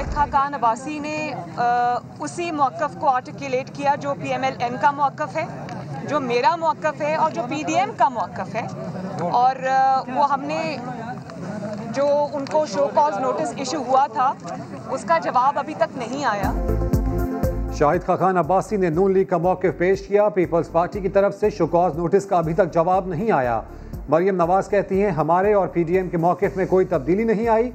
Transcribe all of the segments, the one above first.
شاہد خاقان عباسی نے اسی موقف کو آرٹیکولیٹ کیا جو پی ایم ایل این کا موقف ہے، جو میرا موقف ہے اور جو پی ڈی ایم کا موقف ہے۔ اور وہ ہم نے جو ان کو شو کاز نوٹس ایشو ہوا تھا، اس کا جواب ابھی تک نہیں آیا۔ شاہد خاقان عباسی نے نون لیگ کا موقف پیش کیا۔ پیپلز پارٹی کی طرف سے شو کاز نوٹس کا ابھی تک جواب نہیں آیا۔ مریم نواز کہتی ہیں، ہمارے اور پی ڈی ایم کے موقف میں کوئی تبدیلی نہیں آئی۔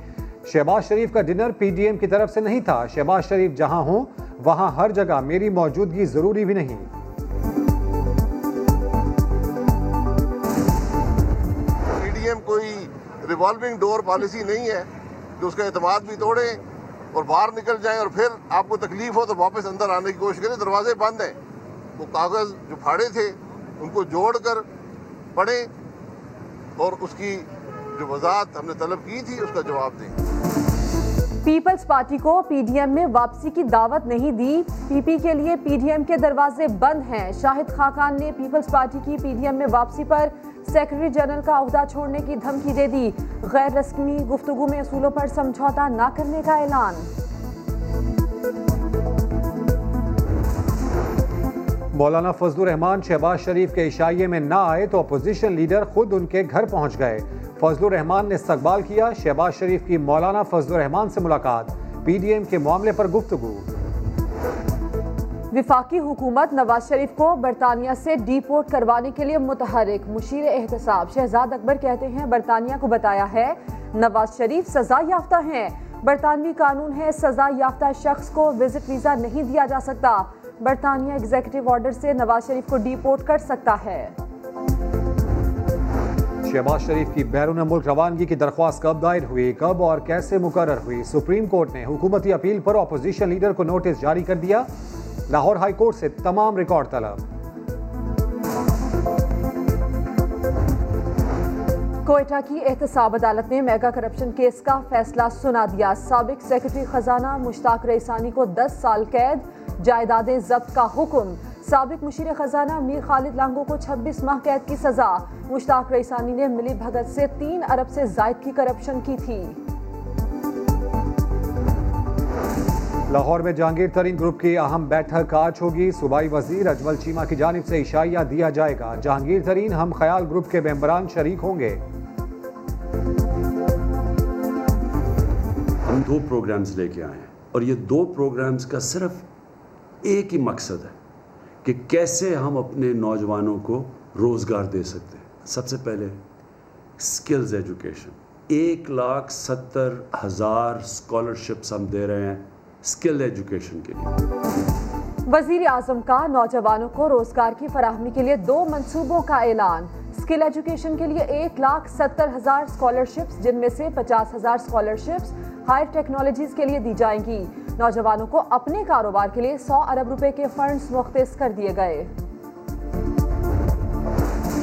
شہباز شریف کا ڈنر پی ڈی ایم کی طرف سے نہیں تھا۔ شہباز شریف جہاں ہوں، وہاں ہر جگہ میری موجودگی ضروری بھی نہیں۔ پی ڈی ایم کوئی ریوالونگ ڈور پالیسی نہیں ہے جو اس کا اعتماد بھی توڑے اور باہر نکل جائیں اور پھر آپ کو تکلیف ہو تو واپس اندر آنے کی کوشش کریں۔ دروازے بند ہیں۔ وہ کاغذ جو پھاڑے تھے، ان کو جوڑ کر پڑھیں اور اس کی جو وضاحت ہم نے طلب کی تھی، اس کا جواب دیں۔ پیپلز پارٹی کو پی ڈی ایم میں واپسی کی دعوت نہیں دی۔ پی پی کے لیے پی ڈی ایم کے دروازے بند ہیں۔ شاہد خاقان نے پیپلز پارٹی کی پی ڈی ایم میں واپسی پر سیکرٹری جنرل کا عہدہ چھوڑنے کی دھمکی دے دی۔ غیر رسمی گفتگو میں اصولوں پر سمجھوتا نہ کرنے کا اعلان۔ مولانا فضل الرحمان شہباز شریف کے عشائیے میں نہ آئے تو اپوزیشن لیڈر خود ان کے گھر پہنچ گئے۔ فضل الرحمان نے استقبال کیا، شہباز شریف کی مولانا فضل الرحمان سے ملاقات۔ پی ڈی ایم کے معاملے پر گفتگو۔ وفاقی حکومت نواز شریف کو برطانیہ سے ڈی پورٹ کروانے کے لیے متحرک، مشیر احتساب۔ شہزاد اکبر کہتے ہیں، برطانیہ کو بتایا ہے، نواز شریف سزا یافتہ ہیں۔ برطانوی قانون ہے، سزا یافتہ شخص کو وزٹ ویزا نہیں دیا جا سکتا۔ برطانیہ ایگزیکٹو آرڈر سے نواز شریف کو ڈی پورٹ کر سکتا ہے۔ شہباز شریف کی بیرون ملک روانگی کی درخواست کب دائر ہوئی، کب اور کیسے مقرر ہوئی؟ سپریم کورٹ نے حکومتی اپیل پر اپوزیشن لیڈر کو نوٹس جاری کر دیا۔ لاہور ہائی کورٹ سے تمام ریکارڈ طلب۔ کوئٹہ کی احتساب عدالت نے میگا کرپشن کیس کا فیصلہ سنا دیا۔ سابق سیکرٹری خزانہ مشتاق ریسانی کو دس سال قید، جائیدادیں ضبط کا حکم۔ سابق مشیر خزانہ میر خالد لانگو کو چھبیس ماہ قید کی سزا۔ مشتاق ریسانی نے ملی بھگت سے تین ارب سے زائد کی کرپشن کی تھی۔ لاہور میں جہانگیر ترین گروپ کی اہم بیٹھک آج ہوگی۔ صوبائی وزیر اجمل چیمہ کی جانب سے اشائیہ دیا جائے گا۔ جہانگیر ترین ہم خیال گروپ کے ممبران شریک ہوں گے۔ ہم دو پروگرامز لے کے آئے ہیں اور یہ دو پروگرامز کا صرف ایک ہی مقصد ہے کہ کیسے ہم اپنے نوجوانوں کو روزگار دے سکتے ہیں۔ سب سے پہلے سکلز ایجوکیشن۔ ایک لاکھ ستر ہزار اسکالرشپس ہم دے رہے ہیں۔ اسکل ایجوکیشن کے لیے۔ وزیر اعظم کا نوجوانوں کو روزگار کی فراہمی کے لیے دو منصوبوں کا اعلان۔ اسکل ایجوکیشن کے لیے ایک لاکھ ستر ہزار اسکالرشپس جن میں سے پچاس ہزار اسکالرشپس ہائر ٹیکنالوجیز کے لیے دی جائیں گی۔ نوجوانوں کو اپنے کاروبار کے لیے سو ارب روپے کے فنڈز مختص کر دیے گئے۔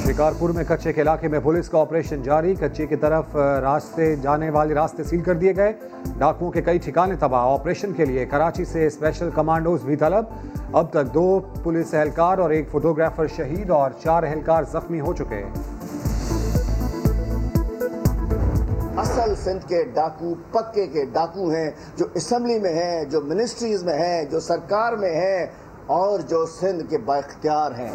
شکارپور میں کچے کے علاقے میں پولیس کا آپریشن جاری، کچے کی طرف راستے، جانے والے راستے سیل کر دیے گئے۔ ڈاکوؤں کے کئی ٹھکانے تباہ۔ آپریشن کے لیے کراچی سے اسپیشل کمانڈوز بھی طلب۔ اب تک دو پولیس اہلکار اور ایک فوٹوگرافر شہید اور چار اہلکار زخمی ہو چکے اصل سندھ کے ڈاکو، پکے کے ڈاکو ہیں جو اسمبلی میں ہیں، جو منسٹریز میں ہیں، جو سرکار میں ہیں اور جو سندھ کے بااختیار ہیں۔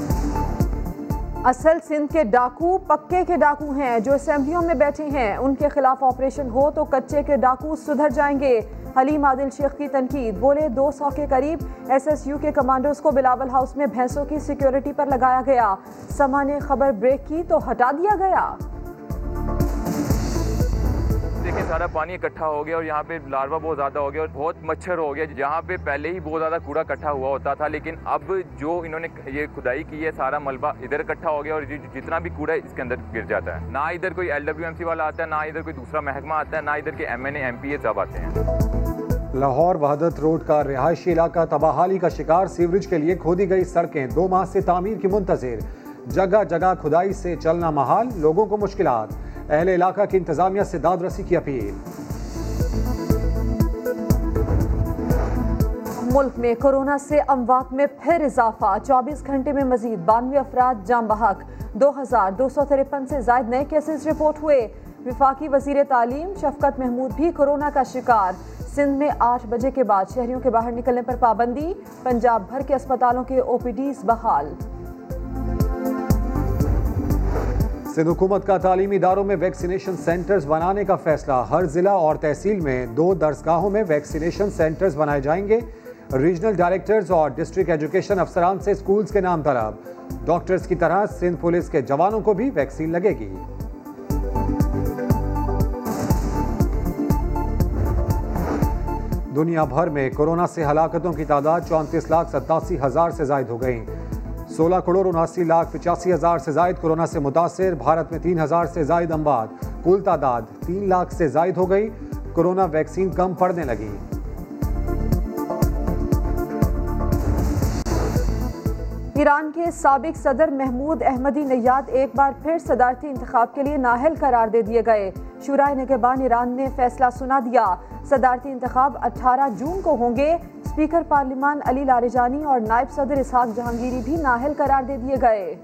اصل سندھ کے ڈاکو پکے کے ڈاکو ہیں جو اسمبلیوں میں بیٹھے ہیں۔ ان کے خلاف آپریشن ہو تو کچے کے ڈاکو سدھر جائیں گے۔ حلیم عادل شیخ کی تنقید۔ بولے دو سو کے قریب ایس ایس یو کے کمانڈوز کو بلاول ہاؤس میں بھینسوں کی سیکیورٹی پر لگایا گیا۔ سما نے خبر بریک کی تو ہٹا دیا گیا۔ دیکھیں سارا پانی اکٹھا ہو گیا اور یہاں پہ لاروا بہت زیادہ ہو گیا اور بہت مچھر ہو گیا۔ جہاں پہ پہلے ہی بہت زیادہ کوڑا اکٹھا ہوا ہوتا تھا، لیکن اب جو انہوں نے یہ کھدائی کی ہے، سارا ملبہ ادھر اکٹھا ہو گیا اور جی- جتنا بھی کوڑا ہے، اس کے اندر گر جاتا ہے۔ نہ ادھر کوئی ایل ڈبلیو ایم سی والا آتا ہے، نہ ادھر کوئی دوسرا محکمہ آتا ہے، نہ ادھر کے M N A M P A سب آتے ہیں۔ لاہور وحدت روڈ کا رہائشی علاقہ تباہالی کا شکار سیوریج کے لیے کھودی گئی سڑکیں۔ دو ماہ سے تعمیر کی منتظر۔ جگہ جگہ کھدائی سے چلنا محال، لوگوں کو مشکلات۔ اہل علاقہ کی انتظامیہ سے داد رسی کی اپیل۔ ملک میں کورونا سے اموات میں پھر اضافہ۔ چوبیس گھنٹے میں مزید بانوے افراد جام بحق۔ دو ہزار دو سو ترپن سے زائد نئے کیسز رپورٹ ہوئے۔ وفاقی وزیر تعلیم شفقت محمود بھی کورونا کا شکار۔ سندھ میں آٹھ بجے کے بعد شہریوں کے باہر نکلنے پر پابندی۔ پنجاب بھر کے اسپتالوں کے او پی ڈیز بحال۔ سندھ حکومت کا تعلیمی اداروں میں ویکسینیشن سینٹرز بنانے کا فیصلہ۔ ہر ضلع اور تحصیل میں دو درسگاہوں میں ویکسینیشن سینٹرز بنائے جائیں گے۔ ریجنل ڈائریکٹرز اور ڈسٹرکٹ ایجوکیشن افسران سے سکولز کے نام طلب۔ ڈاکٹرز کی طرح سندھ پولیس کے جوانوں کو بھی ویکسین لگے گی۔ دنیا بھر میں کورونا سے ہلاکتوں کی تعداد چونتیس لاکھ ستاسی ہزار سے زائد ہو گئی۔ سولہ کروڑ اناسی لاکھ پچاسی ہزار سے زائد کورونا سے متاثر، بھارت میں تین ہزار سے زائد اموات، کل تعداد تین لاکھ سے زائد ہو گئی کورونا ویکسین کم پڑنے لگی۔ ایران کے سابق صدر محمود احمدی نیاد ایک بار پھر صدارتی انتخاب کے لیے نااہل قرار دے دیے گئے۔ شورائے نگہبان ایران نے فیصلہ سنا دیا۔ صدارتی انتخاب اٹھارہ جون کو ہوں گے۔ اسپیکر پارلیمان علی لارجانی اور نائب صدر اسحاق جہانگیری بھی نااہل قرار دے دیے گئے۔